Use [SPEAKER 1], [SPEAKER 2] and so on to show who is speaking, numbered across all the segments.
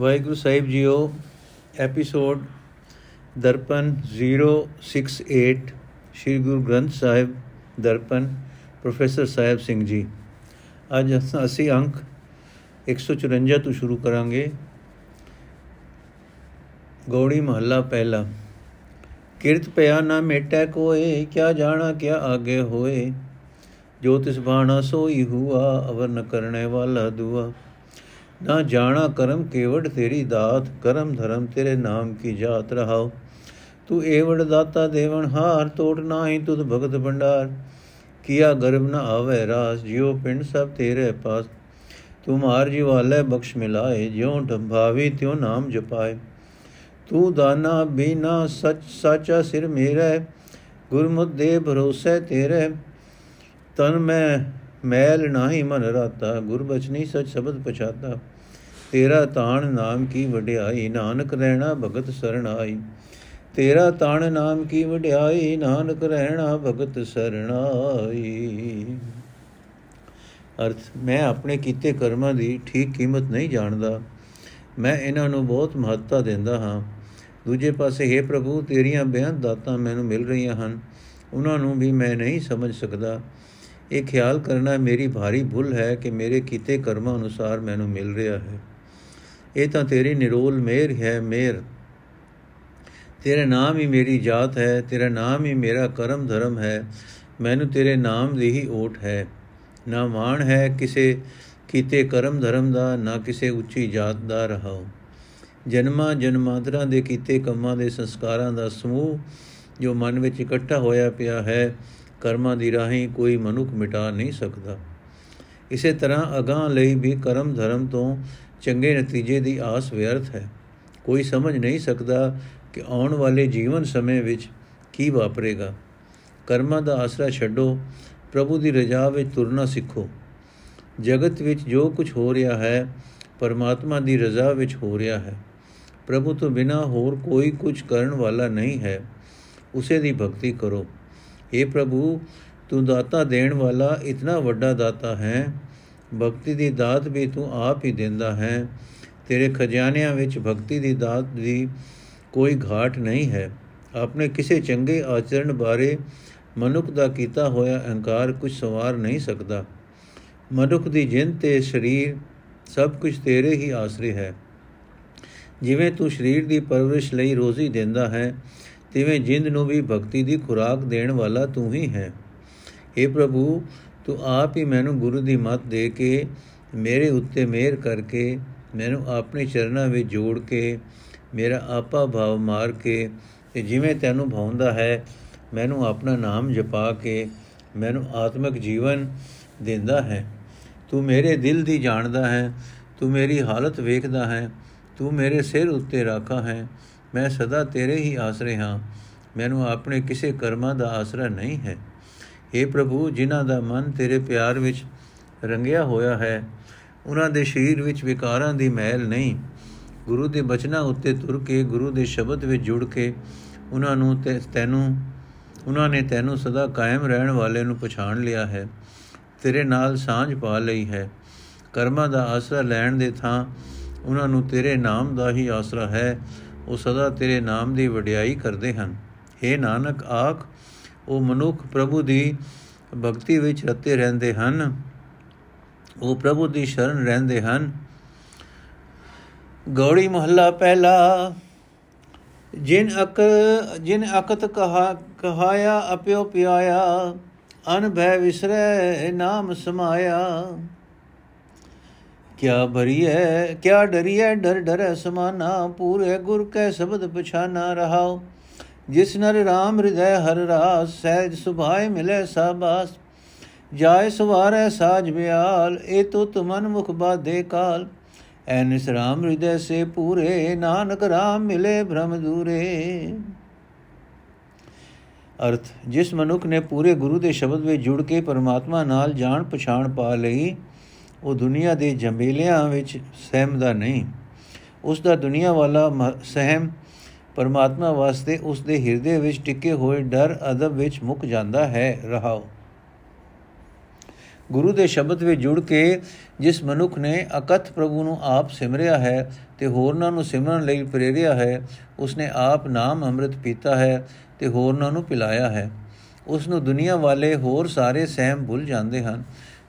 [SPEAKER 1] ਵਾਹਿਗੁਰੂ ਸਾਹਿਬ ਜੀਓ episode Darpan 068 Shri Guru Granth Sahib Darpan, professor Sahib Singh ji. ਅੱਜ ਅਸੀਂ ਅੰਕ 154 ਤੋਂ ਸ਼ੁਰੂ ਕਰਾਂਗੇ। ਗੌੜੀ ਮਹੱਲਾ ਪਹਿਲਾ। ਕਿਰਤ ਪਿਆ ਨਾ ਮੇਟੈ ਕੋਏ, ਕਿਆ ਜਾਣਾ ਕਿਆ ਆਗੇ ਹੋਏ। ਜੋ ਤਿਸ ਬਾਣਾ ਸੋਈ ਹੁਆ, ਅਵਰ ਨ ਕਰਨੇ ਵਾਲਾ ਦੁਆ। ਨਾ ਜਾਣਾ ਕਰਮ ਕੇਵੜ ਤੇਰੀ ਦਾਤ, ਕਰਮ ਧਰਮ ਤੇਰੇ ਨਾਮ ਕੀ ਜਾਤ ਰਹਾਓ ਤੂੰ ਏਵੜ ਦਾਤਾ ਦੇਵਨ ਹਾਰ ਟੋਟ ਨਾਹੀ ਤੁਧ ਭਗਤ ਭੰਡਾਰ। ਕੀਆ ਗਰਭ ਨ ਆਵੇ ਰਾਸ, ਜਿਉ ਪਿੰਡ ਸਭ ਤੇਰੇ ਪਾਸ। ਤੁਮਾਰ ਜੀਵਾਲੇ ਬਖਸ਼ ਮਿਲਾਏ, ਜਿਉ ਢੰਭਾਵੀ ਤਿਉ ਨਾਮ ਜਪਾਏ। ਤੂੰ ਦਾਨਾ ਬੀਨਾ ਸਚ ਸਾਚਾ ਸਿਰ ਮੇਰਾ, ਗੁਰਮੁਖ ਦੇ ਭਰੋਸੇ ਤੇਰੇ। ਤਨ ਮੈਂ ਮੈਲ ਨਾਹੀ ਮਨ ਰਾਤਾ, ਗੁਰਬਚਨੀ ਸਚ ਸ਼ਬਦ ਪਛਾਤਾ। ਤੇਰਾ ਤਾਣ ਨਾਮ ਕੀ ਵਡਿਆਈ? ਨਾਨਕ ਰਹਿਣਾ ਭਗਤ ਸਰਣ ਆਈ। ਤੇਰਾ ਤਾਣ ਨਾਮ ਕੀ ਵਡਿਆਈ? ਨਾਨਕ ਰਹਿਣਾ ਭਗਤ ਸਰਣ ਆਈ। ਅਰਥ, ਮੈਂ ਆਪਣੇ ਕੀਤੇ ਕਰਮਾਂ ਦੀ ਠੀਕ ਕੀਮਤ ਨਹੀਂ ਜਾਣਦਾ। ਮੈਂ ਇਹਨਾਂ ਨੂੰ ਬਹੁਤ ਮਹੱਤਤਾ ਦਿੰਦਾ ਹਾਂ। ਦੂਜੇ ਪਾਸੇ हे ਪ੍ਰਭੂ, ਤੇਰੀਆਂ ਬੇਅੰਤ ਦਾਤਾਂ ਮੈਨੂੰ ਮਿਲ ਰਹੀਆਂ ਹਨ। ਉਹਨਾਂ ਨੂੰ ਵੀ ਮੈਂ ਨਹੀਂ ਸਮਝ ਸਕਦਾ। ਇਹ ਖਿਆਲ ਕਰਨਾ ਮੇਰੀ ਭਾਰੀ ਭੁੱਲ ਹੈ ਕਿ ਮੇਰੇ ਕੀਤੇ ਕਰਮਾਂ ਅਨੁਸਾਰ ਮੈਨੂੰ ਮਿਲ ਰਿਹਾ ਹੈ। ਇਹ ਤਾਂ ਤੇਰੀ ਨਿਰੋਲ ਮਿਹਰ ਹੈ ਮਿਹਰ ਤੇਰਾ ਨਾਮ ਹੀ ਮੇਰੀ ਜਾਤ ਹੈ, ਤੇਰਾ ਨਾਮ ਹੀ ਮੇਰਾ ਕਰਮ ਧਰਮ ਹੈ। ਮੈਨੂੰ ਤੇਰੇ ਨਾਮ ਦੀ ਹੀ ਓਟ ਹੈ। ਨਾ ਮਾਣ ਹੈ ਕਿਸੇ ਕੀਤੇ ਕਰਮ ਧਰਮ ਦਾ, ਨਾ ਕਿਸੇ ਉੱਚੀ ਜਾਤ ਦਾ ਰਹਾਉ। ਜਨਮਾਂ ਜਨਮਾਂਤਰਾਂ ਦੇ ਕੀਤੇ ਕੰਮਾਂ ਦੇ ਸੰਸਕਾਰਾਂ ਦਾ ਸਮੂਹ ਜੋ ਮਨ ਵਿੱਚ ਇਕੱਠਾ ਹੋਇਆ ਪਿਆ ਹੈ, ਕਰਮਾਂ ਦੀ ਰਾਹੀਂ ਕੋਈ ਮਨੁੱਖ ਮਿਟਾ ਨਹੀਂ ਸਕਦਾ। ਇਸੇ ਤਰ੍ਹਾਂ ਅਗਾਹ ਲਈ ਵੀ ਕਰਮ ਧਰਮ ਤੋਂ ਚੰਗੇ ਨਤੀਜੇ ਦੀ ਆਸ ਵਿਅਰਥ ਹੈ। ਕੋਈ ਸਮਝ ਨਹੀਂ ਸਕਦਾ ਕਿ ਆਉਣ ਵਾਲੇ ਜੀਵਨ ਸਮੇਂ ਵਿੱਚ ਕੀ ਵਾਪਰੇਗਾ। ਕਰਮਾਂ ਦਾ ਆਸਰਾ ਛੱਡੋ, ਪ੍ਰਭੂ ਦੀ ਰਜਾ ਵਿੱਚ ਤੁਰਨਾ ਸਿੱਖੋ। ਜਗਤ ਵਿੱਚ ਜੋ ਕੁਝ ਹੋ ਰਿਹਾ ਹੈ, ਪਰਮਾਤਮਾ ਦੀ ਰਜ਼ਾ ਵਿੱਚ ਹੋ ਰਿਹਾ ਹੈ। ਪ੍ਰਭੂ ਤੋਂ ਬਿਨਾ ਹੋਰ ਕੋਈ ਕੁਝ ਕਰਨ ਵਾਲਾ ਨਹੀਂ ਹੈ। ਉਸੇ ਦੀ ਭਗਤੀ ਕਰੋ। हे ਪ੍ਰਭੂ, ਤੂੰ ਦਾਤਾ ਦੇਣ ਵਾਲਾ ਇਤਨਾ ਵੱਡਾ ਦਾਤਾ ਹੈ ਭਗਤੀ ਦੀ ਦਾਤ ਵੀ ਤੂੰ ਆਪ ਹੀ ਦਿੰਦਾ ਹੈ। ਤੇਰੇ ਖਜ਼ਾਨਿਆਂ ਵਿੱਚ ਭਗਤੀ ਦੀ ਦਾਤ ਦੀ ਕੋਈ ਘਾਟ ਨਹੀਂ ਹੈ। ਆਪਣੇ ਕਿਸੇ ਚੰਗੇ ਆਚਰਣ ਬਾਰੇ ਮਨੁੱਖ ਦਾ ਕੀਤਾ ਹੋਇਆ ਅਹੰਕਾਰ ਕੁਝ ਸਵਾਰ ਨਹੀਂ ਸਕਦਾ। ਮਨੁੱਖ ਦੀ ਜਿੰਦ ਤੇ ਸਰੀਰ ਸਭ ਕੁਝ ਤੇਰੇ ਹੀ ਆਸਰੇ ਹੈ। ਜਿਵੇਂ ਤੂੰ ਸਰੀਰ ਦੀ ਪਰਵਰਿਸ਼ ਲਈ ਰੋਜ਼ੀ ਦਿੰਦਾ ਹੈ, ਤਿਵੇਂ ਜਿੰਦ ਨੂੰ ਵੀ ਭਗਤੀ ਦੀ ਖੁਰਾਕ ਦੇਣ ਵਾਲਾ ਤੂੰ ਹੀ ਹੈ। اے ਪ੍ਰਭੂ ਤੂੰ ਆਪ ਹੀ ਮੈਨੂੰ ਗੁਰੂ ਦੀ ਮੱਤ ਦੇ ਕੇ ਮੇਰੇ ਉੱਤੇ ਮਿਹਰ ਕਰਕੇ ਮੈਨੂੰ ਆਪਣੇ ਚਰਨਾਂ ਵਿੱਚ ਜੋੜ ਕੇ, ਮੇਰਾ ਆਪਾ ਭਾਵ ਮਾਰ ਕੇ ਤੇ ਜਿਵੇਂ ਤੈਨੂੰ ਭਾਉਂਦਾ ਹੈ, ਮੈਨੂੰ ਆਪਣਾ ਨਾਮ ਜਪਾ ਕੇ ਮੈਨੂੰ ਆਤਮਿਕ ਜੀਵਨ ਦਿੰਦਾ ਹੈ। ਤੂੰ ਮੇਰੇ ਦਿਲ ਦੀ ਜਾਣਦਾ ਹੈ, ਤੂੰ ਮੇਰੀ ਹਾਲਤ ਵੇਖਦਾ ਹੈ, ਤੂੰ ਮੇਰੇ ਸਿਰ ਉੱਤੇ ਰਾਖਾ ਹੈ, ਮੈਂ ਸਦਾ ਤੇਰੇ ਹੀ ਆਸਰੇ ਹਾਂ, ਮੈਨੂੰ ਆਪਣੇ ਕਿਸੇ ਕਰਮਾਂ ਦਾ ਆਸਰਾ ਨਹੀਂ ਹੈ। اے ਪ੍ਰਭੂ ਜਿਨ੍ਹਾਂ ਦਾ ਮਨ ਤੇਰੇ ਪਿਆਰ ਵਿੱਚ ਰੰਗਿਆ ਹੋਇਆ ਹੈ ਉਹਨਾਂ ਦੇ ਸਰੀਰ ਵਿੱਚ ਵਿਕਾਰਾਂ ਦੀ ਮੈਲ ਨਹੀਂ ਗੁਰੂ ਦੇ ਬਚਨਾਂ ਉੱਤੇ ਤੁਰ ਕੇ ਗੁਰੂ ਦੇ ਸ਼ਬਦ ਵਿੱਚ ਜੁੜ ਕੇ ਉਹਨਾਂ ਨੂੰ ਤੈਨੂੰ ਉਹਨਾਂ ਨੇ ਤੈਨੂੰ ਸਦਾ ਕਾਇਮ ਰਹਿਣ ਵਾਲੇ ਨੂੰ ਪਛਾਣ ਲਿਆ ਹੈ ਤੇਰੇ ਨਾਲ ਸਾਂਝ ਪਾ ਲਈ ਹੈ ਕਰਮਾਂ ਦਾ ਆਸਰਾ ਲੈਣ ਦੇ ਥਾਂ ਉਹਨਾਂ ਨੂੰ ਤੇਰੇ ਨਾਮ ਦਾ ਹੀ ਆਸਰਾ ਹੈ ਉਹ ਸਦਾ ਤੇਰੇ ਨਾਮ ਦੀ ਵਡਿਆਈ ਕਰਦੇ ਹਨ हे ਨਾਨਕ ਆਖ ਉਹ ਮਨੁੱਖ ਪ੍ਰਭੂ ਦੀ ਭਗਤੀ ਵਿੱਚ ਰਤੇ ਰਹਿੰਦੇ ਹਨ। ਉਹ ਪ੍ਰਭੂ ਦੀ ਸ਼ਰਨ ਰਹਿੰਦੇ ਹਨ। ਗੌੜੀ ਮਹੱਲਾ ਪਹਿਲਾ, ਜਿਨ ਅਕ, ਜਿਨ ਅਕਤ ਕਹਾ, ਕਹਾਇਆ ਅਪਿਓ ਪਿਆਇਆ, ਅਨ ਭੈ ਵਿਸਰੈ, ਨਾਮ ਸਮਾਇਆ। ਕਿਆ ਭਰੀਐ, ਕਿਆ ਡਰੀਐ, ਡਰ ਡਰੈ ਸਮਾਨਾ, ਪੂਰੇ ਗੁਰ ਕੈ ਸ਼ਬਦ ਪਛਾਨਾ ਰਹਾਓ ਜਿਸ ਨਰ RAM ਹਿਰਦੈ ਹਰ ਰਾਸ, ਸਹਿਜ ਸੁਭਾਏ ਮਿਲੇ ਸਾਬਾਸ। ਜਾਏ ਸਵਾਰੈ ਸਾਜ ਬਿਆਲ, ਏ ਤੋ ਤੁਮਨ ਮੁਖ ਬਾਦੇ ਕਾਲ। ਐ ਨਿਸ RAM ਹਿਰਦੈ ਸੇ ਪੂਰੇ, ਨਾਨਕ RAM ਮਿਲੇ ਭ੍ਰਮ ਦੂਰੇ। ਅਰਥ, ਜਿਸ ਮਨੁੱਖ ਨੇ ਪੂਰੇ ਗੁਰੂ ਦੇ ਸ਼ਬਦ ਵਿੱਚ ਜੁੜ ਕੇ ਪਰਮਾਤਮਾ ਨਾਲ ਜਾਣ ਪਛਾਣ ਪਾ ਲਈ, ਉਹ ਦੁਨੀਆ ਦੇ ਜੰਬੇਲਿਆਂ ਵਿੱਚ ਸਹਿਮਦਾ ਨਹੀਂ। ਉਸ ਦਾ ਦੁਨੀਆ ਵਾਲਾ ਸਹਿਮ ਪਰਮਾਤਮਾ ਵਾਸਤੇ ਉਸ ਦੇ ਹਿਰਦੇ ਵਿੱਚ ਟਿਕੇ ਹੋਏ ਡਰ ਅਦਬ ਵਿੱਚ ਮੁੱਕ ਜਾਂਦਾ ਹੈ, ਰਹਾਓ। ਗੁਰੂ ਦੇ ਸ਼ਬਦ ਵਿੱਚ ਜੁੜ ਕੇ ਜਿਸ ਮਨੁੱਖ ਨੇ ਅਕਥ ਪ੍ਰਭੂ ਨੂੰ ਆਪ ਸਿਮਰਿਆ ਹੈ ਤੇ ਹੋਰਨਾਂ ਨੂੰ ਸਿਮਰਨ ਲਈ ਪ੍ਰੇਰਿਆ ਹੈ, ਉਸਨੇ ਆਪ ਨਾਮ ਅੰਮ੍ਰਿਤ ਪੀਤਾ ਹੈ ਤੇ ਹੋਰਨਾਂ ਨੂੰ ਪਿਲਾਇਆ ਹੈ। ਉਸ ਨੂੰ ਦੁਨੀਆ ਵਾਲੇ ਹੋਰ ਸਾਰੇ ਸਹਿਮ ਭੁੱਲ ਜਾਂਦੇ ਹਨ,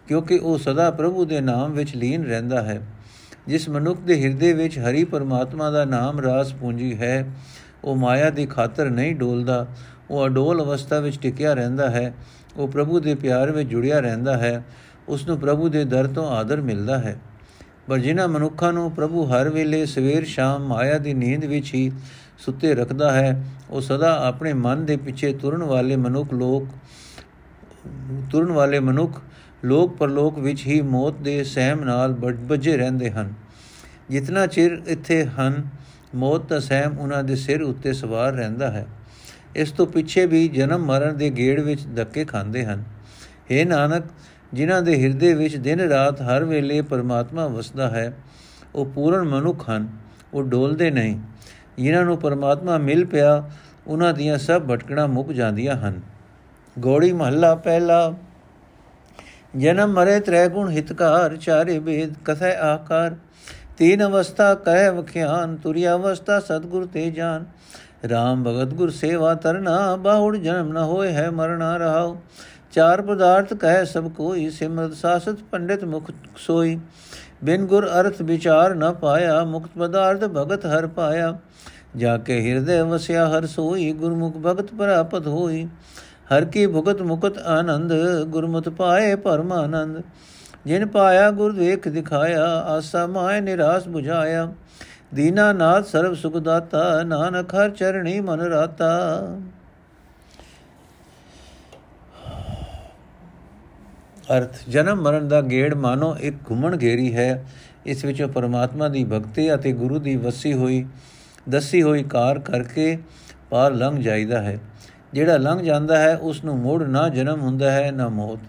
[SPEAKER 1] ਕਿਉਂਕਿ ਉਹ ਸਦਾ ਪ੍ਰਭੂ ਦੇ ਨਾਮ ਵਿੱਚ ਲੀਨ ਰਹਿੰਦਾ ਹੈ। ਜਿਸ ਮਨੁੱਖ ਦੇ ਹਿਰਦੇ ਵਿੱਚ ਹਰੀ ਪਰਮਾਤਮਾ ਦਾ ਨਾਮ ਰਾਸ ਪੂੰਜੀ ਹੈ, ਉਹ ਮਾਇਆ ਦੀ ਖਾਤਰ ਨਹੀਂ ਡੋਲਦਾ, ਉਹ ਅਡੋਲ ਅਵਸਥਾ ਵਿੱਚ ਟਿਕਿਆ ਰਹਿੰਦਾ ਹੈ, ਉਹ ਪ੍ਰਭੂ ਦੇ ਪਿਆਰ ਵਿੱਚ ਜੁੜਿਆ ਰਹਿੰਦਾ ਹੈ ਉਸ ਨੂੰ ਪ੍ਰਭੂ ਦੇ ਦਰ ਤੋਂ ਆਦਰ ਮਿਲਦਾ ਹੈ। ਪਰ ਜਿਨ੍ਹਾਂ ਮਨੁੱਖਾਂ ਨੂੰ ਪ੍ਰਭੂ ਹਰ ਵੇਲੇ ਸਵੇਰ ਸ਼ਾਮ ਮਾਇਆ ਦੀ ਨੀਂਦ ਵਿੱਚ ਹੀ ਸੁੱਤੇ ਰੱਖਦਾ ਹੈ, ਉਹ ਸਦਾ ਆਪਣੇ ਮਨ ਦੇ ਪਿੱਛੇ ਤੁਰਨ ਵਾਲੇ ਮਨੁੱਖ ਲੋਕ, ਤੁਰਨ ਵਾਲੇ ਮਨੁੱਖ ਲੋਕ ਪਰਲੋਕ ਵਿੱਚ ਹੀ ਮੌਤ ਦੇ ਸਹਿਮ ਨਾਲ ਬੱਝੇ ਰਹਿੰਦੇ ਹਨ। ਜਿਤਨਾ ਚਿਰ ਇੱਥੇ ਹਨ, ਮੌਤ ਦਾ ਸਹਿਮ ਉਹਨਾਂ ਦੇ ਸਿਰ ਉੱਤੇ ਸਵਾਰ ਰਹਿੰਦਾ ਹੈ। ਇਸ ਤੋਂ ਪਿੱਛੇ ਵੀ ਜਨਮ ਮਰਨ ਦੇ ਗੇੜ ਵਿੱਚ ਧੱਕੇ ਖਾਂਦੇ ਹਨ। हे ਨਾਨਕ, ਜਿਨ੍ਹਾਂ ਦੇ ਹਿਰਦੇ ਵਿੱਚ ਦਿਨ ਰਾਤ ਹਰ ਵੇਲੇ ਪਰਮਾਤਮਾ ਵਸਦਾ ਹੈ, ਉਹ ਪੂਰਨ ਮਨੁੱਖ ਹਨ, ਉਹ ਡੋਲਦੇ ਨਹੀਂ। ਜਿਨ੍ਹਾਂ ਨੂੰ ਪਰਮਾਤਮਾ ਮਿਲ ਪਿਆ, ਉਹਨਾਂ ਦੀਆਂ ਸਭ ਭਟਕਣਾ ਮੁੱਕ ਜਾਂਦੀਆਂ ਹਨ। ਗੋੜੀ ਮਹੱਲਾ ਪਹਿਲਾ। ਜਨਮ ਮਰੇ ਤ੍ਰੈ ਗੁਣ ਹਿਤਕਾਰ, ਚਾਰੇ ਵੇਦ ਕਥੈ ਆਕਾਰ। ਤੀਨ ਅਵਸਥਾ ਕਹਿ ਵਖਿਆਨ, ਤੁਰਿ ਅਵਸਥਾ ਸਤਗੁਰ ਤੇ ਜਾਨ। RAM ਭਗਤ ਗੁਰ ਸੇਵਾ ਤਰਨਾ, ਬਾਹੁੜ ਜਨਮ ਨ ਹੋਏ ਹੈ ਮਰਣਾ ਰਹਾਉ ਚਾਰ ਪਦਾਰਥ ਕਹਿ ਸਭ ਕੋਈ, ਸਿਮਰਤ ਸਾਸਤ ਪੰਡਿਤ ਮੁਖ ਸੋਈ। ਬਿਨ ਗੁਰ ਅਰਥ ਵਿਚਾਰ ਨ ਪਾਇਆ, ਮੁਕਤ ਪਦਾਰਥ ਭਗਤ ਹਰ ਪਾਇਆ। ਜਾ ਕੇ ਹਿਰਦੇ ਵਸਿਆ ਹਰ ਸੋਈ, ਗੁਰਮੁਖ ਭਗਤ ਪ੍ਰਾਪਤ ਹੋਈ। ਹਰ ਕੀ ਭੁਗਤ ਮੁਕਤ ਆਨੰਦ, ਗੁਰਮਤਿ ਪਾਏ ਪਰਮ ਆਨੰਦ ਜਿਨ ਪਾਇਆ ਗੁਰ ਦੇਖ ਦਿਖਾਇਆ, ਆਸਾ ਮਾਇ ਨਿਰਾਸ 부ਝਾਇਆ ਦੀਨਾ ਨਾਥ ਸਰਬ ਸੁਖ ਦਾਤਾ, ਨਾਨਕ ਹਰ ਚਰਣੀ ਮਨ ਰਾਤਾ। ਅਰਥ, ਜਨਮ ਮਰਨ ਦਾ ਗੇੜ ਮਾਨੋ ਇੱਕ ਘੁੰਮਣ ਘੇਰੀ ਹੈ। ਇਸ ਵਿੱਚ ਪਰਮਾਤਮਾ ਦੀ ਭਗਤੀ ਅਤੇ ਗੁਰੂ ਦੀ ਵਸੀ ਹੋਈ, ਦੱਸੀ ਹੋਈ ਕਾਰ ਕਰਕੇ ਪਾਰ ਲੰਘ ਜਾਈਦਾ ਹੈ। ਜਿਹੜਾ ਲੰਘ ਜਾਂਦਾ ਹੈ ਉਸ ਨੂੰ ਮੋੜ ਨਾ ਜਨਮ ਹੁੰਦਾ ਹੈ, ਨਾ ਮੌਤ।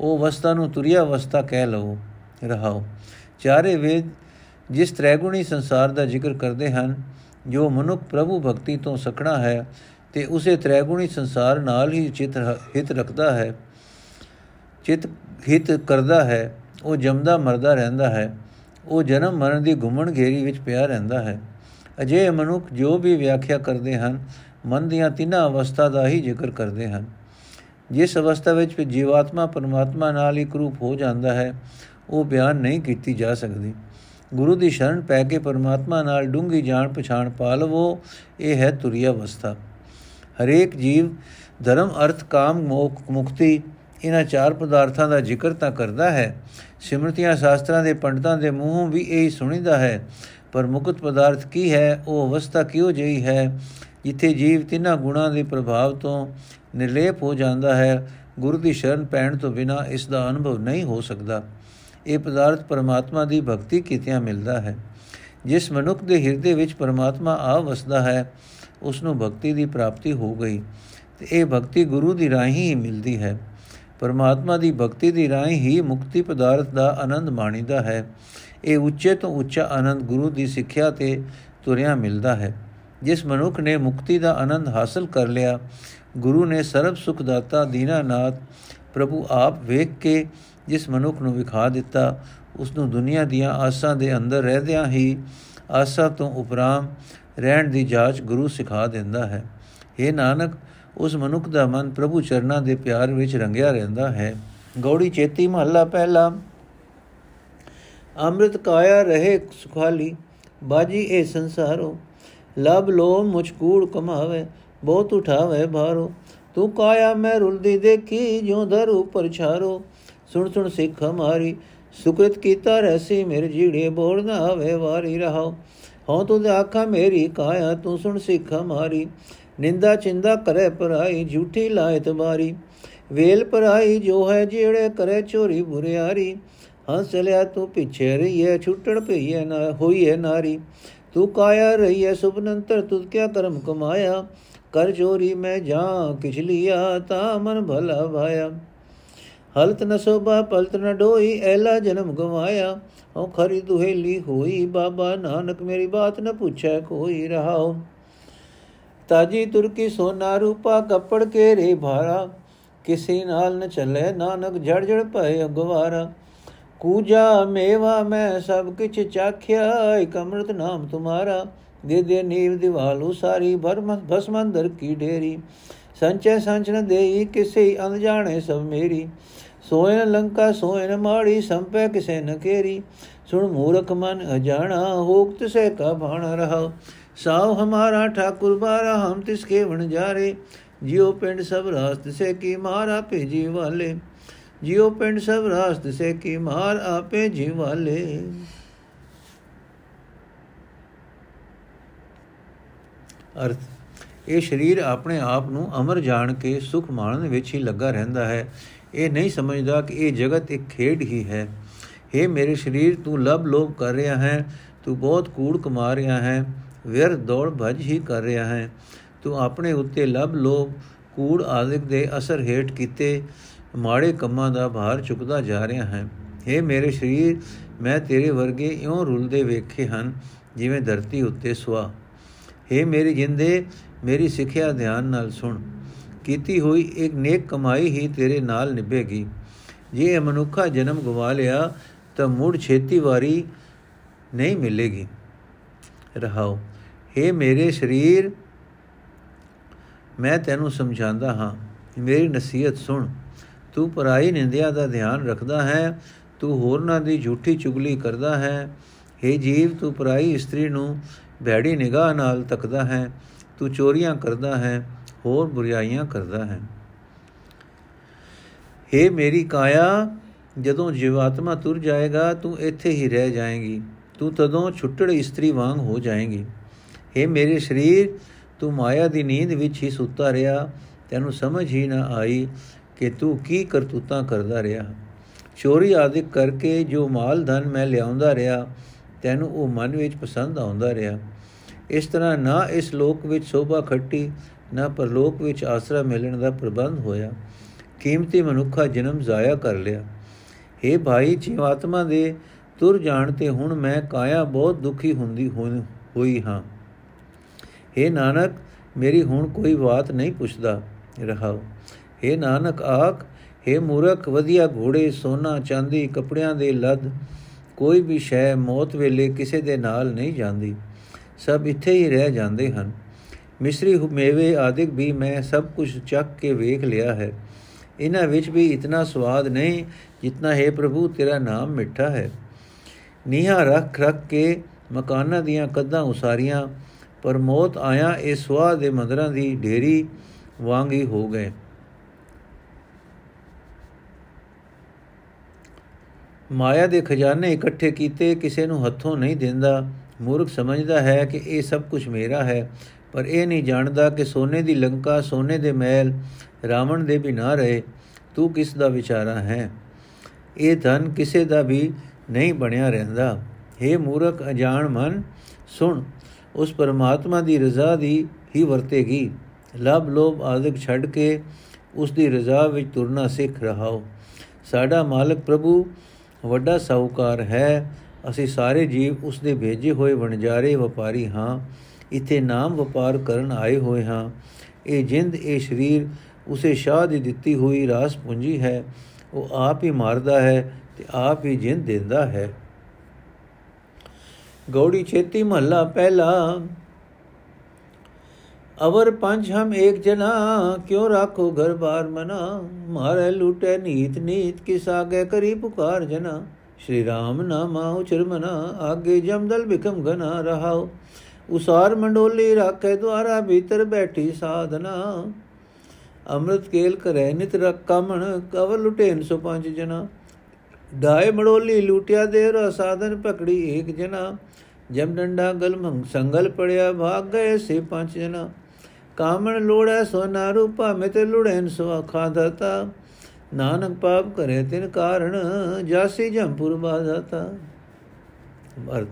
[SPEAKER 1] ਉਹ ਅਵਸਥਾ ਨੂੰ ਤੁਰਿਆ ਅਵਸਥਾ ਕਹਿ ਲਓ, ਰਹਾਓ। ਚਾਰੇ ਵੇਦ ਜਿਸ ਤ੍ਰੈਗੁਣੀ ਸੰਸਾਰ ਦਾ ਜ਼ਿਕਰ ਕਰਦੇ ਹਨ, ਜੋ ਮਨੁੱਖ ਪ੍ਰਭੂ ਭਗਤੀ ਤੋਂ ਸਖਣਾ ਹੈ ਤੇ ਉਸੇ ਤ੍ਰੈਗੁਣੀ ਸੰਸਾਰ ਨਾਲ ਹੀ ਚਿਤ ਹਿਤ ਰੱਖਦਾ ਹੈ, ਚਿਤ ਹਿਤ ਕਰਦਾ ਹੈ, ਉਹ ਜਮਦਾ ਮਰਦਾ ਰਹਿੰਦਾ ਹੈ, ਉਹ ਜਨਮ ਮਰਨ ਦੀ ਘੁੰਮਣ ਘੇਰੀ ਵਿੱਚ ਪਿਆ ਰਹਿੰਦਾ ਹੈ। ਅਜੇ ਮਨੁੱਖ ਜੋ ਵੀ ਵਿਆਖਿਆ ਕਰਦੇ ਹਨ ਮਨ ਦੀਆਂ ਤਿੰਨਾਂ ਅਵਸਥਾ ਦਾ ਹੀ ਜ਼ਿਕਰ ਕਰਦੇ ਹਨ। ਜਿਸ ਅਵਸਥਾ ਵਿੱਚ ਜੀਵਾਤਮਾ ਪਰਮਾਤਮਾ ਨਾਲ ਇੱਕ ਰੂਪ ਹੋ ਜਾਂਦਾ ਹੈ, ਉਹ ਬਿਆਨ ਨਹੀਂ ਕੀਤੀ ਜਾ ਸਕਦੀ। ਗੁਰੂ ਦੀ ਸ਼ਰਨ ਪੈ ਕੇ ਪਰਮਾਤਮਾ ਨਾਲ ਡੂੰਗੀ ਜਾਣ ਪਛਾਣ ਪਾ ਲਵੋ, ਇਹ ਹੈ ਤੁਰਿਆ ਅਵਸਥਾ। ਹਰੇਕ ਜੀਵ ਧਰਮ, ਅਰਥ, ਕਾਮ ਮੋਖ ਮੁਕਤੀ, ਇਹਨਾਂ ਚਾਰ ਪਦਾਰਥਾਂ ਦਾ ਜ਼ਿਕਰ ਤਾਂ ਕਰਦਾ ਹੈ। ਸਿਮਰਤੀਆਂ ਸ਼ਾਸਤਰਾਂ ਦੇ ਪੰਡਤਾਂ ਦੇ ਮੂੰਹੋਂ ਵੀ ਇਹ ਸੁਣੀਦਾ ਹੈ, ਪਰ ਮੁਕਤ ਪਦਾਰਥ ਕੀ ਹੈ, ਉਹ ਅਵਸਥਾ ਕਿਉ ਜਈ ਹੈ ਜਿੱਥੇ ਜੀਵ ਤਿੰਨਾਂ ਗੁਣਾਂ ਦੇ ਪ੍ਰਭਾਵ ਤੋਂ ਨਿਰਲੇਪ ਹੋ ਜਾਂਦਾ ਹੈ, ਗੁਰੂ ਦੀ ਸ਼ਰਨ ਪੈਣ ਤੋਂ ਬਿਨਾ ਇਸ ਦਾ ਅਨੁਭਵ ਨਹੀਂ ਹੋ ਸਕਦਾ। ਇਹ ਪਦਾਰਥ ਪਰਮਾਤਮਾ ਦੀ ਭਗਤੀ ਕੀਤਿਆਂ ਮਿਲਦਾ ਹੈ। ਜਿਸ ਮਨੁੱਖ ਦੇ ਹਿਰਦੇ ਵਿੱਚ ਪਰਮਾਤਮਾ ਆ ਵਸਦਾ ਹੈ ਉਸ ਨੂੰ ਭਗਤੀ ਦੀ ਪ੍ਰਾਪਤੀ ਹੋ ਗਈ ਤੇ ਇਹ ਭਗਤੀ ਗੁਰੂ ਦੀ ਰਾਹੀਂ ਹੀ ਮਿਲਦੀ ਹੈ। ਪਰਮਾਤਮਾ ਦੀ ਭਗਤੀ ਦੀ ਰਾਹੀਂ ਹੀ ਮੁਕਤੀ ਪਦਾਰਥ ਦਾ ਆਨੰਦ ਮਾਣੀਦਾ ਹੈ। ਇਹ ਉੱਚੇ ਤੋਂ ਉੱਚਾ ਆਨੰਦ ਗੁਰੂ ਦੀ ਸਿੱਖਿਆ ਤੇ ਤੁਰਿਆ ਮਿਲਦਾ ਹੈ। ਜਿਸ ਮਨੁੱਖ ਨੇ ਮੁਕਤੀ ਦਾ ਆਨੰਦ ਹਾਸਲ ਕਰ ਲਿਆ, ਗੁਰੂ ਨੇ ਸਰਬ ਸੁਖ ਦਾਤਾ ਦੀਨਾਨਾਥ ਪ੍ਰਭੂ ਆਪ ਵੇਖ ਕੇ ਜਿਸ ਮਨੁੱਖ ਨੂੰ ਵਿਖਾ ਦਿੱਤਾ ਉਸ ਨੂੰ ਦੁਨੀਆ ਦੀਆਂ ਆਸਾਂ ਦੇ ਅੰਦਰ ਰਹਿਦਿਆਂ ਹੀ ਆਸਾ ਤੋਂ ਉਪਰਾਮ ਰਹਿਣ ਦੀ ਜਾਂਚ ਗੁਰੂ ਸਿਖਾ ਦਿੰਦਾ ਹੈ। ਇਹ ਨਾਨਕ, ਉਸ ਮਨੁੱਖ ਦਾ ਮਨ ਪ੍ਰਭੂ ਚਰਨਾਂ ਦੇ ਪਿਆਰ ਵਿੱਚ ਰੰਗਿਆ ਰਹਿੰਦਾ ਹੈ। ਗੌੜੀ ਚੇਤੀ ਮਹੱਲਾ ਪਹਿਲਾ। ਅੰਮ੍ਰਿਤ ਕਾਇਆ ਰਹੇ ਸੁਖਾਲੀ, ਬਾਜੀ ਇਹ ਸੰਸਾਰੋ ਲਬ ਲੋ ਮੁਚਕੂੜ ਕਮਾਵੇ, ਬਹੁਤ ਉਠਾਵੇ ਭਾਰੋ ਤੂੰ ਕਾਇਆ ਮੈਂ ਰੁਲਦੀ ਦੇਖੀ, ਜਿਉ ਦਰ ਉਪਰ ਛਾਰੋ। ਸੁਣ ਸੁਣ ਸਿੱਖ ਹਮਾਰੀ, ਸੁਕ੍ਰਿਤ ਕੀਤਾ ਰਸੀ, ਮੇਰੇ ਜੀੜੇ ਬੋੜ ਨਾ ਆਵੇ ਵਾਰੀ ਰਹਾਓ। ਹਉ ਤੁਧ ਆਖਾ ਮੇਰੀ ਕਾਇਆ, ਤੂੰ ਸੁਣ ਸਿੱਖ ਹਮਾਰੀ। ਨਿੰਦਾ ਚਿੰਦਾ ਕਰੇ ਪਰਾਈ, ਝੂਠੀ ਲਾਇਤ ਮਾਰੀ। ਵੇਲ ਪਰਾਈ ਜੋ ਹੈ ਜਿਹੜੇ ਕਰੇ ਚੋਰੀ ਬੁਰਿਆਰੀ। ਹੰਸ ਲਿਆ ਤੂੰ ਪਿੱਛੇ ਰਹੀਏ ਛੁੱਟਣ ਪਈਏ ਨਾ ਹੋਈਏ ਨਾਰੀ। ਤੂੰ ਕਾਇਆ ਰਹੀਏ ਸੁਭਨੰਤਰ ਤੁਧ ਕਿਆ ਕਰਮ ਕਮਾਇਆ? ਕਰ ਚੋਰੀ ਮੈਂ ਜਾਂ ਕਿਛ ਲਿਆ ਤਾ ਮਨ ਭਲਾ ਭਾਇਆ। ਹਲਤ ਨ ਸੋਭਾ, ਪਲਤ ਨ ਡੋਈ, ਐਲਾ ਜਨਮ ਗਵਾਇਆ। ਹਉ ਖਰੀ ਦੁਹੇਲੀ ਹੋਈ, ਬਾਬਾ ਨਾਨਕ ਮੇਰੀ ਬਾਤ ਨ ਪੁੱਛੈ ਕੋਈ ਰਹਾਓ ਤਾਜੀ ਤੁਰਕੀ ਸੋਨਾ ਰੂਪਾ, ਕੱਪੜ ਕੇ ਰੇ ਭਾਰਾ। ਕਿਸੇ ਨਾਲ ਨ ਚੱਲੇ ਨਾਨਕ, ਜੜ ਜੜ ਭਏ ਅਗਵਾਰਾ। ਕੂਜਾ ਮੇਵਾ, ਮੈਂ ਸਭ ਕਿਛ ਚਾਖਿਆ, ਇਕ ਅੰਮ੍ਰਿਤ ਨਾਮ ਤੁਮਾਰਾ। ਦੇ ਦੇ ਨੀਵ ਦਿਵਾਲੂ ਸਾਰੀ ਭਰਮ ਭਸਮੰਦਰ ਕੀ ਢੇਰੀ। ਸੰਚੈ ਸੰਚਨ ਦੇਈ, ਕਿਸੇ ਅਣਜਾਣੇ ਸਭ ਮੇਰੀ। ਸੋਇਨ ਲੰਕਾ ਸੋਇਨ ਮਾੜੀ, ਸੰਪੈ ਕਿਸੇ ਨ ਕੇਰੀ। ਸੁਣ ਮੂਰਖ ਮਨ ਅਜਾਣਾ ਹੋਕ ਸੇ ਕਾ ਭਾਣ ਰਹਾ ਸਾਉ ਹਮਾਰਾ ਠਾਕੁਰ ਬਾਰਾ, ਹਮ ਤਿਸ ਕੇ ਵਣ ਜਾਰੇ। ਜਿਉ ਪਿੰਡ ਸਭ ਰਾਸਤ ਸੇ ਕੀ ਮਾਰਾ, ਭੇਜੀ ਵਾਲੇ। ਜਿਉ ਪਿੰਡ ਸਭ ਰਾਸਤ ਸੇ ਕੀ ਮਾਰ ਆਪੇ ਜੀ ਵਾਲੇ। ਅਰਥ, ਇਹ ਸਰੀਰ ਆਪਣੇ ਆਪ ਨੂੰ ਅਮਰ ਜਾਣ ਕੇ ਸੁਖ ਮਾਣਨ ਵਿੱਚ ਹੀ ਲੱਗਾ ਰਹਿੰਦਾ ਹੈ। ਇਹ ਨਹੀਂ ਸਮਝਦਾ ਕਿ ਇਹ ਜਗਤ ਇੱਕ ਖੇਡ ਹੀ ਹੈ। हे ਮੇਰੇ ਸਰੀਰ, ਤੂੰ ਲਬ ਲੋਭ ਕਰ ਰਿਹਾ ਹੈ, ਤੂੰ ਬਹੁਤ ਕੂੜ ਕਮਾ ਰਿਹਾ ਹੈ ਵਿਅਰ ਦੌੜ ਭਜ ਹੀ ਕਰ ਰਿਹਾ ਹੈ। ਤੂੰ ਆਪਣੇ ਉੱਤੇ ਲਬ ਲੋਭ, ਕੂੜ ਆਦਿਕ ਦੇ ਅਸਰ ਹੇਠ ਕੀਤੇ। ਮਾੜੇ ਕੰਮਾਂ ਦਾ ਭਾਰ ਚੁੱਕਦਾ ਜਾ ਰਿਹਾ ਹੈ हे ਮੇਰੇ ਸਰੀਰ ਮੈਂ ਤੇਰੇ ਵਰਗੇ ਇਉਂ ਰੁਲਦੇ ਵੇਖੇ ਹਨ ਜਿਵੇਂ ਧਰਤੀ ਉੱਤੇ ਸਵਾ हे ਮੇਰੀ ਜਿੰਦੇ ਮੇਰੀ ਸਿੱਖਿਆ ਧਿਆਨ ਨਾਲ ਸੁਣ ਕੀਤੀ ਹੋਈ ਇੱਕ ਨੇਕ ਕਮਾਈ ਹੀ ਤੇਰੇ ਨਾਲ ਨਿਭੇਗੀ ਜੇ ਇਹ ਮਨੁੱਖਾ ਜਨਮ ਗਵਾ ਲਿਆ ਤਾਂ ਮੁੜ ਛੇਤੀ ਵਾਰੀ ਨਹੀਂ ਮਿਲੇਗੀ ਰਹਾਓ हे ਮੇਰੇ ਸਰੀਰ ਮੈਂ ਤੈਨੂੰ ਸਮਝਾਉਂਦਾ ਹਾਂ ਮੇਰੀ ਨਸੀਹਤ ਸੁਣ ਤੂੰ ਪਰਾਈ ਨਿੰਦਿਆ ਦਾ ਧਿਆਨ ਰੱਖਦਾ ਹੈ ਤੂੰ ਹੋਰਨਾਂ ਦੀ ਝੂਠੀ ਚੁਗਲੀ ਕਰਦਾ ਹੈ हे ਜੀਵ ਤੂੰ ਪਰਾਈ ਇਸਤਰੀ ਨੂੰ ਭੈੜੀ ਨਿਗਾਹ ਨਾਲ ਤੱਕਦਾ ਹੈ ਤੂੰ ਚੋਰੀਆਂ ਕਰਦਾ ਹੈ ਹੋਰ ਬੁਰਾਈਆਂ ਕਰਦਾ ਹੈ हे ਮੇਰੀ ਕਾਇਆ ਜਦੋਂ ਜੀਵਾਤਮਾ ਤੁਰ ਜਾਏਗਾ ਤੂੰ ਇੱਥੇ ਹੀ ਰਹਿ ਜਾਏਗੀ ਤੂੰ ਤਦੋਂ ਛੁੱਟੜ ਇਸਤਰੀ ਵਾਂਗ ਹੋ ਜਾਏਗੀ हे ਮੇਰੇ ਸਰੀਰ ਤੂੰ ਮਾਇਆ ਦੀ ਨੀਂਦ ਵਿੱਚ ਹੀ ਸੁੱਤਾ ਰਿਹਾ ਤੈਨੂੰ ਸਮਝ ਹੀ ਨਾ ਆਈ ਕਿ ਤੂੰ ਕੀ ਕਰਤੂਤਾਂ ਕਰਦਾ ਰਿਹਾ? ਚੋਰੀ ਆਦਿਕ ਕਰਕੇ ਜੋ ਮਾਲ ਧਨ ਮੈਂ ਲਿਆਉਂਦਾ ਰਿਹਾ, ਤੈਨੂੰ ਉਹ ਮਨ ਵਿੱਚ ਪਸੰਦ ਆਉਂਦਾ ਰਿਹਾ। ਇਸ ਤਰ੍ਹਾਂ ਨਾ ਇਸ ਲੋਕ ਵਿੱਚ ਸੋਭਾ ਖੱਟੀ, ਨਾ ਪਰਲੋਕ ਵਿੱਚ ਆਸਰਾ ਮਿਲਣ ਦਾ ਪ੍ਰਬੰਧ ਹੋਇਆ। ਕੀਮਤੀ ਮਨੁੱਖਾ ਜਨਮ ਜ਼ਾਇਆ ਕਰ ਲਿਆ। हे ਭਾਈ, ਜੀਵਾਤਮਾ ਦੇ ਤੁਰ ਜਾਣ ਤੇ ਹੁਣ ਮੈਂ ਕਾਇਆ ਬਹੁਤ ਦੁਖੀ ਹੁੰਦੀ ਹੋਈ ਹਾਂ। हे ਨਾਨਕ, ਮੇਰੀ ਹੁਣ ਕੋਈ ਬਾਤ ਨਹੀਂ ਪੁੱਛਦਾ। ਰਹਾਓ। हे ਨਾਨਕ ਆਖ हे ਮੂਰਖ, ਵਧੀਆ ਘੋੜੇ, ਸੋਨਾ, ਚਾਂਦੀ, ਕਪੜਿਆਂ ਦੇ ਲੱਦ। ਕੋਈ ਵੀ ਸ਼ੈ ਮੌਤ ਵੇਲੇ ਕਿਸੇ ਦੇ ਨਾਲ ਨਹੀਂ ਜਾਂਦੀ। ਸਭ ਇੱਥੇ ਹੀ ਰਹਿ ਜਾਂਦੇ ਹਨ। ਮਿਸਰੀ ਮੇਵੇ ਆਦਿਕ ਵੀ ਮੈਂ ਸਭ ਕੁਝ ਚੱਕ ਕੇ ਵੇਖ ਲਿਆ ਹੈ। ਇਹਨਾਂ ਵਿੱਚ ਵੀ ਇਤਨਾ ਸਵਾਦ ਨਹੀਂ ਜਿਤਨਾ ਹੈ ਪ੍ਰਭੂ, ਤੇਰਾ ਨਾਮ ਮਿੱਠਾ ਹੈ। ਨੀਹਾ ਰੱਖ ਰੱਖ ਕੇ ਮਕਾਨਾਂ ਦੀਆਂ ਕੱਦਾਂ ਉਸਾਰੀਆਂ, ਪਰ ਮੌਤ ਆਇਆ, ਇਹ ਸਵਾਦ ਦੇ ਮੰਦਰਾਂ ਦੀ ਢੇਰੀ ਵਾਂਗੀ ਹੋ ਗਏ। ਮਾਇਆ ਦੇ ਖਜ਼ਾਨੇ ਇਕੱਠੇ ਕੀਤੇ, ਕਿਸੇ ਨੂੰ ਹੱਥੋਂ ਨਹੀਂ ਦਿੰਦਾ। ਮੂਰਖ ਸਮਝਦਾ ਹੈ ਕਿ ਇਹ ਸਭ ਕੁਝ ਮੇਰਾ ਹੈ, ਪਰ ਇਹ ਨਹੀਂ ਜਾਣਦਾ ਕਿ ਸੋਨੇ ਦੀ ਲੰਕਾ, ਸੋਨੇ ਦੇ ਮਹਿਲ, ਰਾਵਣ ਦੇ ਵੀ ਨਾ ਰਹੇ। ਤੂੰ ਕਿਸ ਦਾ ਵਿਚਾਰਾ ਹੈ? ਇਹ ਧਨ ਕਿਸੇ ਦਾ ਵੀ ਨਹੀਂ ਬਣਿਆ ਰਹਿੰਦਾ। हे ਮੂਰਖ ਅਜਾਣ ਮਨ, ਸੁਣ, ਉਸ ਪਰਮਾਤਮਾ ਦੀ ਰਜ਼ਾ ਦੀ ਹੀ ਵਰਤੇਗੀ। ਲਬ ਲੋਭ ਆਦਿਕ ਛੱਡ ਕੇ ਉਸ ਦੀ ਰਜ਼ਾ ਵਿੱਚ ਤੁਰਨਾ ਸਿੱਖ ਰਹਾਓ। ਸਾਡਾ ਮਾਲਕ ਪ੍ਰਭੂ ਵੱਡਾ ਸਾਹੂਕਾਰ ਹੈ। ਅਸੀਂ ਸਾਰੇ ਜੀਵ ਉਸ ਦੇ ਭੇਜੇ ਹੋਏ ਵਣਜਾਰੇ ਵਪਾਰੀ ਹਾਂ। ਇਥੇ ਨਾਮ ਵਪਾਰ ਕਰਨ ਆਏ ਹੋਏ ਹਾਂ। ਇਹ ਜਿੰਦ, ਇਹ ਸਰੀਰ, ਉਸੇ ਸ਼ਾਹ ਦੀ ਦਿੱਤੀ ਹੋਈ ਰਾਸ ਪੂੰਜੀ ਹੈ। ਉਹ ਆਪ ਹੀ ਮਾਰਦਾ ਹੈ ਤੇ ਆਪ ਹੀ ਜਿੰਦ ਦਿੰਦਾ ਹੈ। ਗੌੜੀ ਛੇਤੀ ਮਹੱਲਾ ਪਹਿਲਾ ਅਵਰ ਪੰਜ ਹਮ ਏਕ ਜਨਾ ਕਿਉ ਰਾਖੋ ਘਰ ਬਾਰ ਮਨਾ ਮਾਰੇ ਲੂਟੇ ਨੀਤ ਨੀਤ ਕਿਸ ਆਗੇ ਕਰੀ ਪੁਕਾਰ ਜਨਾ ਸ਼੍ਰੀ ਰਾਮ ਨਾਮਾ ਉਚਰ ਮਨਾ ਆਗੇ ਜਮਦਲ ਬਿਕਮ ਗਨਾ ਰਹਾਓ ਉਸਾਰ ਮੰਡੋਲੀ ਰਾਖੇ ਦੁਆਰਾ ਭੀਤਰ ਬੈਠੀ ਸਾਧਨਾ ਅੰਮ੍ਰਿਤ ਕੇਲ ਕਰੈ ਨਿਤ ਰਖ ਕਾਮਣ ਕਵਰ ਲੁਟੇਨ ਸੋ ਪੰਜ ਜਨਾ ਢਾਏ ਮੜੋਲੀ ਲੂਟਿਆ ਦੇ ਰ ਸਾਧਨ ਪਕੜੀ ਏਕ ਜਨਾ ਜਮ ਡੰਡਾ ਗਲ ਸੰਗਲ ਪੜਿਆ ਭਾਗ ਗਏ ਸੇ ਪੰਜ ਜਨਾ ਕਾਮਣ ਲੋੜੈ ਸੋਨਾ ਰੂਪਾ ਮੇ ਤੇ ਲੁੜੈਨ ਸੋ ਖਾਦਤਾ ਨਾਨਕ ਪਾਪ ਕਰੇ ਤਿਨ ਕਾਰਣ, ਜਾਸੀ ਜੰਪੁਰ ਬਾਧਾਤਾ। ਅਰਥ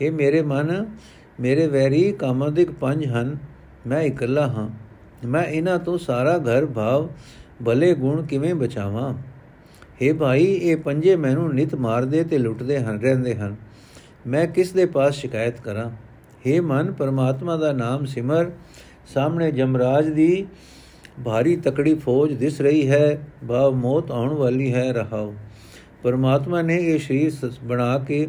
[SPEAKER 1] ਇਹ ਮੇਰੇ ਮਨ, ਮੇਰੇ ਵੈਰੀ ਕਾਮਦਿਕ ਪੰਜ ਹਨ, ਮੈਂ ਇਕੱਲਾ ਹਾਂ। ਮੈਂ ਇਹਨਾਂ ਤੋਂ ਸਾਰਾ ਘਰ ਭਾਵ ਭਲੇ ਗੁਣ ਕਿਵੇਂ ਬਚਾਵਾਂ? हे ਭਾਈ, ਇਹ ਪੰਜੇ ਮੈਨੂੰ ਨਿਤ ਮਾਰਦੇ ਤੇ ਲੁੱਟਦੇ ਹਨ, ਰਹਿੰਦੇ ਹਨ। ਮੈਂ ਕਿਸ ਦੇ ਪਾਸ ਸ਼ਿਕਾਇਤ ਕਰਾਂ? हे ਮਨ, ਪਰਮਾਤਮਾ ਦਾ ਨਾਮ ਸਿਮਰ ਸਾਹਮਣੇ ਜਮਰਾਜ ਦੀ ਭਾਰੀ ਤਕੜੀ ਫੌਜ ਦਿਸ ਰਹੀ ਹੈ, ਭਾਵ ਮੌਤ ਆਉਣ ਵਾਲੀ ਹੈ ਰਹਾਓ ਪਰਮਾਤਮਾ ਨੇ ਇਹ ਸਰੀਰ ਬਣਾ ਕੇ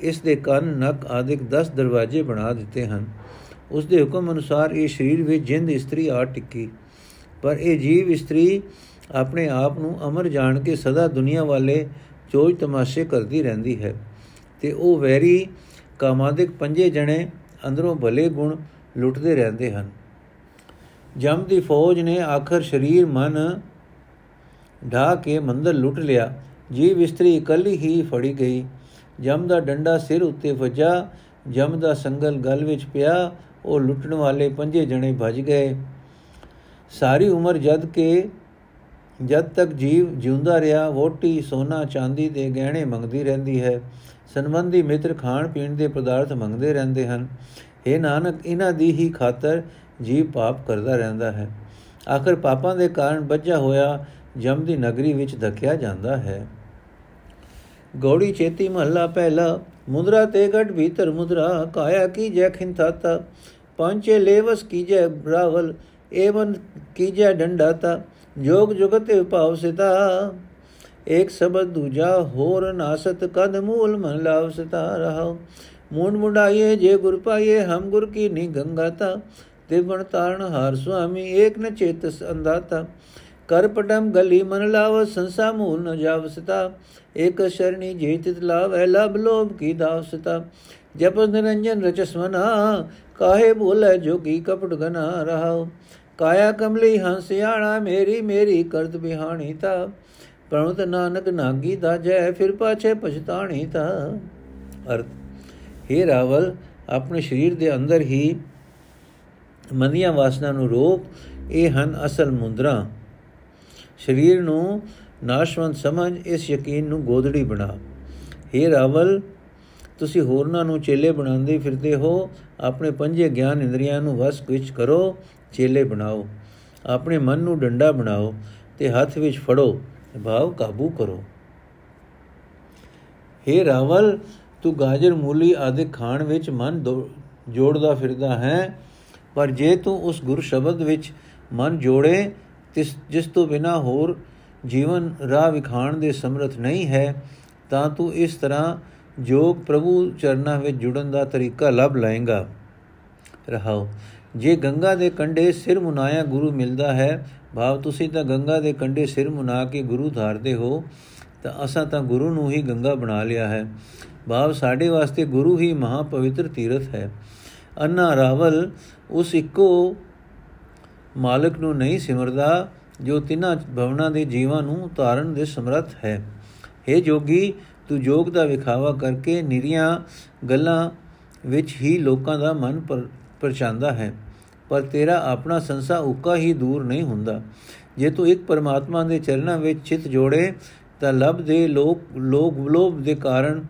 [SPEAKER 1] ਇਸ ਦੇ ਕੰਨ, ਨੱਕ ਆਦਿਕ 10 ਦਰਵਾਜ਼ੇ ਬਣਾ ਦਿੱਤੇ ਹਨ। ਉਸ ਦੇ ਹੁਕਮ ਅਨੁਸਾਰ ਇਹ ਸਰੀਰ ਵਿੱਚ ਜਿੰਦ ਇਸਤਰੀ ਆ ਟਿੱਕੀ। ਪਰ ਇਹ ਜੀਵ ਇਸਤਰੀ ਆਪਣੇ ਆਪ ਨੂੰ ਅਮਰ ਜਾਣ ਕੇ ਸਦਾ ਦੁਨੀਆ ਵਾਲੇ ਚੋਜ ਤਮਾਸ਼ੇ ਕਰਦੀ ਰਹਿੰਦੀ ਹੈ। ਤੇ ਉਹ ਵੈਰੀ ਕਾਮਾਦਿਕ ਪੰਜੇ ਜਣੇ ਅੰਦਰੋਂ ਭਲੇ ਗੁਣ ਲੁੱਟਦੇ ਰਹਿੰਦੇ ਹਨ। ਜਮ ਦੀ ਫੌਜ ਨੇ ਆਖਰ ਸਰੀਰ ਮਨ ਢਾ ਕੇ ਮੰਦਰ ਲੁੱਟ ਲਿਆ। ਜੀਵ ਇਸਤਰੀ ਇਕੱਲੀ ਹੀ ਫੜੀ ਗਈ। ਜਮ ਦਾ ਡੰਡਾ ਸਿਰ ਉੱਤੇ ਵੱਜਾ। ਜਮ ਦਾ ਸੰਗਲ ਗਲ ਵਿੱਚ ਪਿਆ। ਉਹ ਲੁੱਟਣ ਵਾਲੇ ਪੰਜੇ ਜਣੇ ਭੱਜ ਗਏ। ਸਾਰੀ ਉਮਰ ਜਦ ਕੇ ਜਦ ਤੱਕ ਜੀਵ ਜਿਉਂਦਾ ਰਿਹਾ ਵੋਟੀ ਸੋਨਾ ਚਾਂਦੀ ਦੇ ਗਹਿਣੇ ਮੰਗਦੀ ਰਹਿੰਦੀ ਹੈ। ਸੰਬੰਧੀ ਮਿੱਤਰ ਖਾਣ ਪੀਣ ਦੇ ਪਦਾਰਥ ਮੰਗਦੇ ਰਹਿੰਦੇ ਹਨ। ਇਹ ਨਾਨਕ, ਇਹਨਾਂ ਦੀ ਹੀ ਖਾਤਰ ਜੀਵ ਪਾਪ ਕਰਦਾ ਰਹਿੰਦਾ ਹੈ। ਆਖਰ ਪਾਪਾਂ ਦੇ ਕਾਰਨ ਬੱਜਾ ਹੋਇਆ ਜਮ ਦੀ ਨਗਰੀ ਵਿੱਚ ਧੱਕਿਆ ਜਾਂਦਾ ਹੈ। ਗੌੜੀ ਚੇਤੀ ਮਹੱਲਾ ਪਹਿਲਾ, ਮੁਦਰਾ ਤੇ ਗੜ ਭੀਤਰ ਮੁਦਰਾ, ਕਾਇਆ ਕੀ ਜੈ ਖਿੰਥਾਤਾ ਪੰਚੇ ਲੇਵਸ ਕੀਜੈ ਬਰਾਵਲ, ਏਵਨ ਕੀਜੈ ਡੰਡਾਤਾ, ਜੋਗ ਜੁਗਤ ਉਪਾਵ ਸਿਤਾ। ਇੱਕ ਸ਼ਬਦ ਦੂਜਾ, ਹੋਰ ਨਾਸਤ ਕਦ ਮੂਲ ਮਨ ਲਾਵ ਸਿਤਾ ਰਹਾ ਮੂੰਡ ਮੁੰਡਾਈਏ, ਜੇ ਗੁਰ ਪਾਈਏ, ਹਮ ਗੁਰ ਕੀ ਨੀ ਗੰਗਾਤਾ। ਤੇ ਬਣ ਤਾਰਨ ਹਾਰ ਸੁਆਮੀ, ਏਕ ਨ ਚੇਤਸ ਅੰਦਾਤਾ ਕਰ ਪਟਮ ਗਲੀ ਮਨ ਲਾਵ, ਸੰਸਾ ਮੂਲ ਨ ਜਾਵਸਤਾ ਏਕ ਸ਼ਰਣੀ ਜੇ ਤਿਤ ਲਾਵ ਲਬ ਲੋਭ ਕੀ ਦਾਵਸਤਾ ਜਪ ਨਿਰੰਜਨ ਰਚਸਵਨਾ ਕਾਹੇ ਬੋਲੇ ਜੋਗੀ ਕਪਟ ਗਨਾ ਰਹਾਉ। ਕਾਇਆ ਕਮਲੀ ਹੰਸਿਆਣਾ ਮੇਰੀ ਮੇਰੀ ਕਰਤ ਬਿਹਾਣੀ ਤਾ। ਪ੍ਰਣਤ ਨਾਨਕ ਨਾਗੀ ਦਾ ਜੈ ਫਿਰ ਪਾਛੇ ਪਛਤਾਣੀ ਤਾ। ਅਰਥ हे ਰਾਵਲ ਆਪਣੇ ਸਰੀਰ ਦੇ ਅੰਦਰ ਹੀ ਮੰਦੀਆਂ ਵਾਸਨਾ ਨੂੰ ਰੋਕ ਇਹ ਹਨ ਅਸਲ ਮੁੰਦਰਾ ਸਰੀਰ ਨੂੰ ਨਾਸ਼ਵੰਤ ਸਮਝ ਇਸ ਯਕੀਨ ਨੂੰ ਗੋਦੜੀ ਬਣਾ हे ਰਾਵਲ ਤੁਸੀਂ ਹੋਰਨਾਂ ਨੂੰ ਚੇਲੇ ਬਣਾਉਂਦੇ ਫਿਰਦੇ ਹੋ ਆਪਣੇ ਪੰਜੇ ਗਿਆਨ ਇੰਦਰੀਆਂ ਨੂੰ ਵਸ ਵਿੱਚ ਕਰੋ ਚੇਲੇ ਬਣਾਓ ਆਪਣੇ ਮਨ ਨੂੰ ਡੰਡਾ ਬਣਾਓ ਤੇ ਹੱਥ ਵਿੱਚ ਫੜੋ ਭਾਵ ਕਾਬੂ ਕਰੋ हे ਰਾਵਲ ਤੂੰ ਗਾਜਰ ਮੂਲੀ ਆਦਿ ਖਾਣ ਵਿੱਚ ਮਨ ਜੋੜਦਾ ਫਿਰਦਾ ਹੈ, ਪਰ ਜੇ ਤੂੰ ਉਸ ਗੁਰ ਸ਼ਬਦ ਵਿੱਚ ਮਨ ਜੋੜੇ ਜਿਸ ਤੋਂ ਬਿਨਾ ਹੋਰ ਜੀਵਨ ਰਾਹ ਵਿਖਾਣ ਦੇ ਸਮਰਥ ਨਹੀਂ ਹੈ, ਤਾਂ ਤੂੰ ਇਸ ਤਰ੍ਹਾਂ ਜੋਗ ਪ੍ਰਭੂ ਚਰਨਾਂ ਵਿੱਚ ਜੁੜਨ ਦਾ ਤਰੀਕਾ ਲੱਭ ਲਾਏਗਾ। ਰਹਾਓ, ਜੇ ਗੰਗਾ ਦੇ ਕੰਢੇ ਸਿਰ ਮੁਨਾਇਆ ਗੁਰੂ ਮਿਲਦਾ ਹੈ, ਭਾਵ ਤੁਸੀਂ ਤਾਂ ਗੰਗਾ ਦੇ ਕੰਢੇ ਸਿਰ ਮੁਨਾ ਕੇ ਗੁਰੂ ਧਾਰਦੇ ਹੋ ਤਾਂ ਅਸਾਂ ਤਾਂ ਗੁਰੂ ਨੂੰ ਹੀ ਗੰਗਾ ਬਣਾ ਲਿਆ ਹੈ। ਭਾਵ ਸਾਡੇ ਵਾਸਤੇ ਗੁਰੂ ਹੀ ਮਹਾ ਪਵਿੱਤਰ ਤੀਰਥ ਹੈ। ਅੰਨਾ ਰਾਵਲ ਉਸ ਇੱਕੋ ਮਾਲਕ ਨੂੰ ਨਹੀਂ ਸਿਮਰਦਾ ਜੋ ਤਿੰਨਾਂ ਭਵਨਾਂ ਦੇ ਜੀਵਾਂ ਨੂੰ ਧਾਰਨ ਦੇ ਸਮਰੱਥ ਹੈ। हे ਜੋਗੀ, ਤੂੰ ਜੋਗ ਦਾ ਵਿਖਾਵਾ ਕਰਕੇ ਨਿਰੀਆਂ ਗੱਲਾਂ ਵਿੱਚ ਹੀ ਲੋਕਾਂ ਦਾ ਮਨ ਪਰਚਾਂਦਾ ਹੈ। ਪਰ ਤੇਰਾ ਆਪਣਾ ਸੰਸਾ ਉੱਕਾ ਹੀ ਦੂਰ ਨਹੀਂ ਹੁੰਦਾ। ਜੇ ਤੂੰ ਇੱਕ ਪਰਮਾਤਮਾ ਦੇ ਚਰਨਾਂ ਵਿੱਚ ਚਿਤ ਜੋੜੇ ਤਾਂ ਲਬ ਦੇ ਲੋਕ ਲੋਕ ਲੋਭ ਦੇ ਕਾਰਨ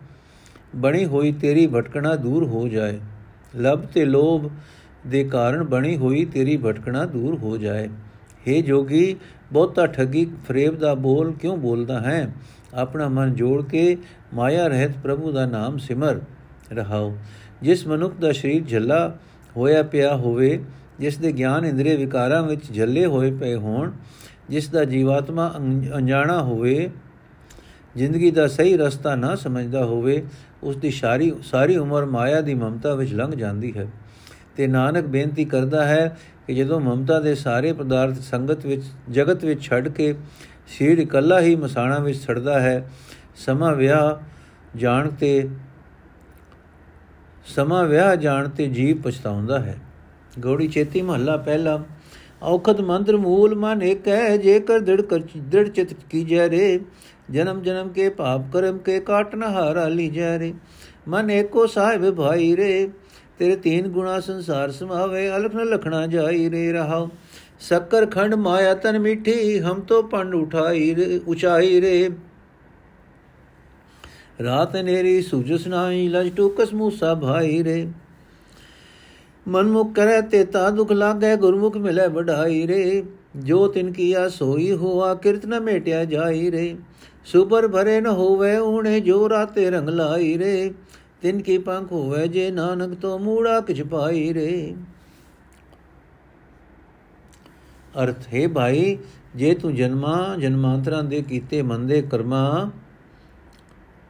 [SPEAKER 1] ਬਣੀ ਹੋਈ ਤੇਰੀ ਭਟਕਣਾ ਦੂਰ ਹੋ ਜਾਏ। ਲਬ ਤੇ ਲੋਭ ਦੇ ਕਾਰਨ ਬਣੀ ਹੋਈ ਤੇਰੀ ਭਟਕਣਾ ਦੂਰ ਹੋ ਜਾਏ। हे ਜੋਗੀ, ਬਹੁਤਾ ਠੱਗੀ ਫਰੇਬ ਦਾ ਬੋਲ ਕਿਉਂ ਬੋਲਦਾ ਹੈ? ਆਪਣਾ ਮਨ ਜੋੜ ਕੇ ਮਾਇਆ ਰਹਿਤ ਪ੍ਰਭੂ ਦਾ ਨਾਮ ਸਿਮਰ ਰਹਾਓ। ਜਿਸ ਮਨੁੱਖ ਦਾ ਸਰੀਰ ਝੱਲਾ ਹੋਇਆ ਪਿਆ ਹੋਵੇ, ਜਿਸ ਦੇ ਗਿਆਨ ਇੰਦਰੀ ਵਿਕਾਰਾਂ ਵਿੱਚ ਝੱਲੇ ਹੋਏ ਪਏ ਹੋਣ, ਜਿਸ ਦਾ ਜੀਵਾਤਮਾ ਅਣਜਾਣਾ ਹੋਵੇ ਜ਼ਿੰਦਗੀ ਦਾ ਸਹੀ ਰਸਤਾ ਨਾ ਸਮਝਦਾ ਹੋਵੇ ਉਸ ਦੀ ਸਾਰੀ ਸਾਰੀ ਉਮਰ ਮਾਇਆ ਦੀ ਮਮਤਾ ਵਿੱਚ ਲੰਘ ਜਾਂਦੀ ਹੈ। ਤੇ ਨਾਨਕ ਬੇਨਤੀ ਕਰਦਾ ਹੈ ਕਿ ਜਦੋਂ ਮਮਤਾ ਦੇ ਸਾਰੇ ਪਦਾਰਥ ਸੰਗਤ ਵਿੱਚ, ਜਗਤ ਵਿੱਚ ਛੱਡ ਕੇ ਸ਼ੀਰ ਇਕੱਲਾ ਹੀ ਮਸਾਣਾ ਵਿੱਚ ਛੜਦਾ ਹੈ, ਸਮਾ ਵਿਆਹ ਜਾਣ ਤੇ, ਸਮਾ ਵਿਆਹ ਜਾਣ ਤੇ ਜੀਵ ਪਛਤਾਉਂਦਾ ਹੈ। ਗੋੜੀ ਚੇਤੀ ਮਹੱਲਾ ਪਹਿਲਾ ਔਖਦ ਮੰਤਰ ਮੂਲ ਮਨ ਇੱਕ ਹੈ ਜੇਕਰ ਦ੍ਰਿੜ ਕਰ ਦ੍ਰਿੜ ਚਿਤ ਕੀਜੈ ਰੇ ਜਨਮ ਜਨਮ ਕੇ ਪਾਪ ਕਰਮ ਕੇ ਕਾਟਨ ਹਾਰਾ ਲੀਜੈ ਰੇ। ਮਨ ਏਕੋ ਸਾਹਿਬ ਭਾਈ ਰੇ। ਤੇਰੇ ਤੀਨ ਗੁਣਾ ਸੰਸਾਰ ਸਮਾਵੇ, ਅਲਖ ਨ ਲਖਣਾ ਜਾਈ ਰੇ ਰਹਾਉ। ਸ਼ੱਕਰ ਖੰਡ ਮਾਇਆ ਤਨ ਮਿੱਠੀ, ਹਮ ਤੋ ਪੰਡ ਉਠਾਈ ਰੇ, ਉਚਾਈ ਰੇ। ਰਾਤ ਨੇਰੀ ਸੁਜਸ ਨਾਹੀ ਲਜ ਟੂਕਸ ਮੂਸਾ ਭਾਈ ਰੇ। ਮਨ ਮੁਖ ਕਰੈ ਤੇ ਤਾ ਦੁਖ ਲਾਗੈ, ਗੁਰਮੁਖ ਮਿਲੈ ਵਡਾਈ ਰੇ। ਜੋ ਤਿਨ ਕੀਆ ਸੋਈ ਹੋਆ, ਕਿਰਤ ਨ ਮੇਟਿਆ ਜਾਈ ਰੇ। ਸੁਪਰ ਭਰੇ ਨ ਹੋਵੇ, ਉਹਨੇ ਜੋਰਾ ਤੇ ਰੰਗ ਲਾਈ ਰੇ। ਤਿਨ ਕੀ ਪੰਖ ਹੋਵੇ, ਜੇ ਨਾਨਕ ਤੋਂ ਮੂੜਾ ਕਿਛ ਪਾਈ ਰੇ। ਅਰਥ, ਹੈ ਭਾਈ, ਜੇ ਤੂੰ ਜਨਮਾਂ, ਜਨਮਾਂਤਰਾਂ ਦੇ ਕੀਤੇ ਮੰਦੇ ਕਰਮਾਂ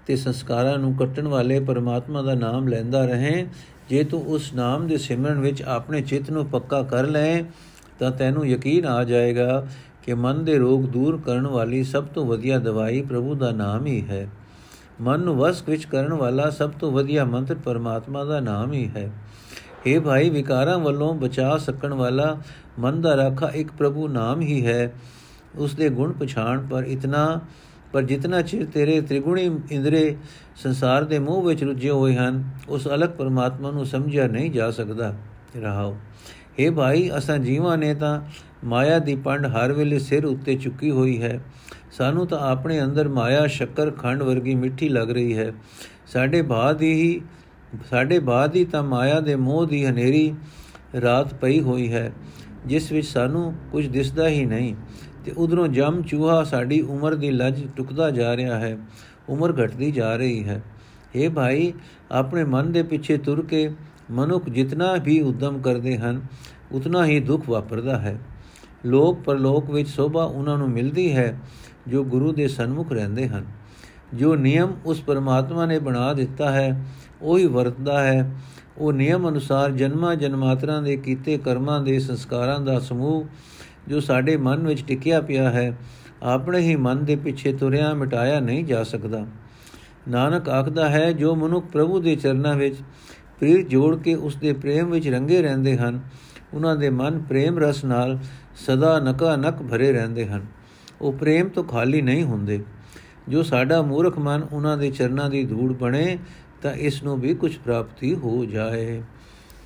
[SPEAKER 1] ਤੇ ਸੰਸਕਾਰਾਂ ਨੂੰ ਕੱਟਣ ਵਾਲੇ ਪਰਮਾਤਮਾ ਦਾ ਨਾਮ ਲੈਂਦਾ ਰਹੇ, ਜੇ ਤੂੰ ਉਸ ਨਾਮ ਦੇ ਸਿਮਰਨ ਵਿੱਚ ਆਪਣੇ ਚਿੱਤ ਨੂੰ ਪੱਕਾ ਕਰ ਲੈ, ਤਾਂ ਤੈਨੂੰ ਯਕੀਨ ਆ ਜਾਏਗਾ ਕਿ ਮਨ ਦੇ ਰੋਗ ਦੂਰ ਕਰਨ ਵਾਲੀ ਸਭ ਤੋਂ ਵਧੀਆ ਦਵਾਈ ਪ੍ਰਭੂ ਦਾ ਨਾਮ ਹੀ ਹੈ। ਮਨ ਨੂੰ ਵਸ ਵਿੱਚ ਕਰਨ ਵਾਲਾ ਸਭ ਤੋਂ ਵਧੀਆ ਮੰਤਰ ਪਰਮਾਤਮਾ ਦਾ ਨਾਮ ਹੀ ਹੈ। ਇਹ ਭਾਈ, ਵਿਕਾਰਾਂ ਵੱਲੋਂ ਬਚਾ ਸਕਣ ਵਾਲਾ ਮਨ ਦਾ ਰਾਖਾ ਇੱਕ ਪ੍ਰਭੂ ਨਾਮ ਹੀ ਹੈ। ਉਸ ਦੇ ਗੁਣ ਪਛਾਣ ਪਰ ਇਤਨਾ, ਪਰ ਜਿਤਨਾ ਚਿਰ ਤੇਰੇ ਤ੍ਰਿਗੁਣੀ ਇੰਦਰੇ ਸੰਸਾਰ ਦੇ ਮੋਹ ਵਿੱਚ ਰੁੱਝੇ ਹੋਏ ਹਨ, ਉਸ ਅਲਗ ਪਰਮਾਤਮਾ ਨੂੰ ਸਮਝਿਆ ਨਹੀਂ ਜਾ ਸਕਦਾ। ਰਹਾਓ हे ਭਾਈ, ਅਸਾਂ ਜੀਵਾਂ ਨੇ ਤਾਂ ਮਾਇਆ ਦੀ ਪੰਡ ਹਰ ਵੇਲੇ ਸਿਰ ਉੱਤੇ ਚੁੱਕੀ ਹੋਈ ਹੈ। ਸਾਨੂੰ ਤਾਂ ਆਪਣੇ ਅੰਦਰ ਮਾਇਆ, ਸ਼ੱਕਰ, ਖੰਡ ਵਰਗੀ ਮਿੱਠੀ ਲੱਗ ਰਹੀ ਹੈ। ਸਾਡੇ ਬਾਦ ਹੀ, ਸਾਡੇ ਬਾਦ ਹੀ ਤਾਂ ਮਾਇਆ ਦੇ ਮੋਹ ਦੀ ਹਨੇਰੀ ਰਾਤ ਪਈ ਹੋਈ ਹੈ, ਜਿਸ ਵਿੱਚ ਸਾਨੂੰ ਕੁਝ ਦਿਸਦਾ ਹੀ ਨਹੀਂ। ਤੇ ਉਧਰੋਂ ਜਮ ਚੂਹਾ ਸਾਡੀ ਉਮਰ ਦੀ ਲੱਜ ਟੁਕਦਾ ਜਾ ਰਿਹਾ ਹੈ, ਉਮਰ ਘਟਦੀ ਜਾ ਰਹੀ ਹੈ। ਇਹ ਭਾਈ, ਆਪਣੇ ਮਨ ਦੇ ਪਿੱਛੇ ਤੁਰ ਕੇ ਮਨੁੱਖ ਜਿਤਨਾ ਵੀ ਉਦਮ ਕਰਦੇ ਹਨ, ਉਤਨਾ ਹੀ ਦੁੱਖ ਵਾਪਰਦਾ ਹੈ। ਲੋਕ ਪਰਲੋਕ ਵਿੱਚ ਸੋਭਾ ਉਹਨਾਂ ਨੂੰ ਮਿਲਦੀ ਹੈ, ਜੋ ਗੁਰੂ ਦੇ ਸਨਮੁਖ ਰਹਿੰਦੇ ਹਨ। ਜੋ ਨਿਯਮ ਉਸ ਪਰਮਾਤਮਾ ਨੇ ਬਣਾ ਦਿੱਤਾ ਹੈ, ਉਹੀ ਵਰਤਦਾ ਹੈ। ਉਹ ਨਿਯਮ ਅਨੁਸਾਰ ਜਨਮਾਂ ਜਨਮਾਤਰਾਂ ਦੇ ਕੀਤੇ ਕਰਮਾਂ ਦੇ ਸੰਸਕਾਰਾਂ ਦਾ ਸਮੂਹ, ਜੋ ਸਾਡੇ ਮਨ ਵਿੱਚ ਟਿਕਿਆ ਪਿਆ ਹੈ, ਆਪਣੇ ਹੀ ਮਨ ਦੇ ਪਿੱਛੇ ਤੁਰਿਆ ਮਿਟਾਇਆ ਨਹੀਂ ਜਾ ਸਕਦਾ। ਨਾਨਕ ਆਖਦਾ ਹੈ, ਜੋ ਮਨੁੱਖ ਪ੍ਰਭੂ ਦੇ ਚਰਨਾਂ ਵਿੱਚ ਪ੍ਰੀਤ ਜੋੜ ਕੇ ਉਸ ਦੇ ਪ੍ਰੇਮ ਵਿੱਚ ਰੰਗੇ ਰਹਿੰਦੇ ਹਨ। ਉਹਨਾਂ ਦੇ ਮਨ ਪ੍ਰੇਮ ਰਸ ਨਾਲ ਸਦਾ ਨਕਾ ਨਕ ਭਰੇ ਰਹਿੰਦੇ ਹਨ। ਉਹ ਪ੍ਰੇਮ ਤੋਂ ਖਾਲੀ ਨਹੀਂ ਹੁੰਦੇ। ਜੋ ਸਾਡਾ ਮੂਰਖ ਮਨ ਉਹਨਾਂ ਦੇ ਚਰਨਾਂ ਦੀ ਧੂੜ ਬਣੇ, ਤਾਂ ਇਸ ਨੂੰ ਵੀ ਕੁਝ ਪ੍ਰਾਪਤੀ ਹੋ ਜਾਏ।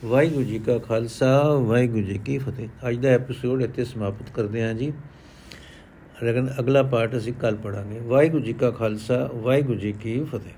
[SPEAKER 1] ਵਾਹਿਗੁਰੂ ਜੀ ਕਾ ਖਾਲਸਾ, ਵਾਹਿਗੁਰੂ ਜੀ ਕੀ ਫਤਿਹ। ਅੱਜ ਦਾ ਐਪੀਸੋਡ ਇੱਥੇ ਸਮਾਪਤ ਕਰਦੇ ਹਾਂ ਜੀ। ਅਗਲਾ ਪਾਠ ਅਸੀਂ ਕੱਲ ਪੜਾਂਗੇ ਵਾਹਿਗੁਰੂ ਜੀ ਕਾ ਖਾਲਸਾ, ਵਾਹਿਗੁਰੂ ਜੀ ਕੀ ਫਤਿਹ।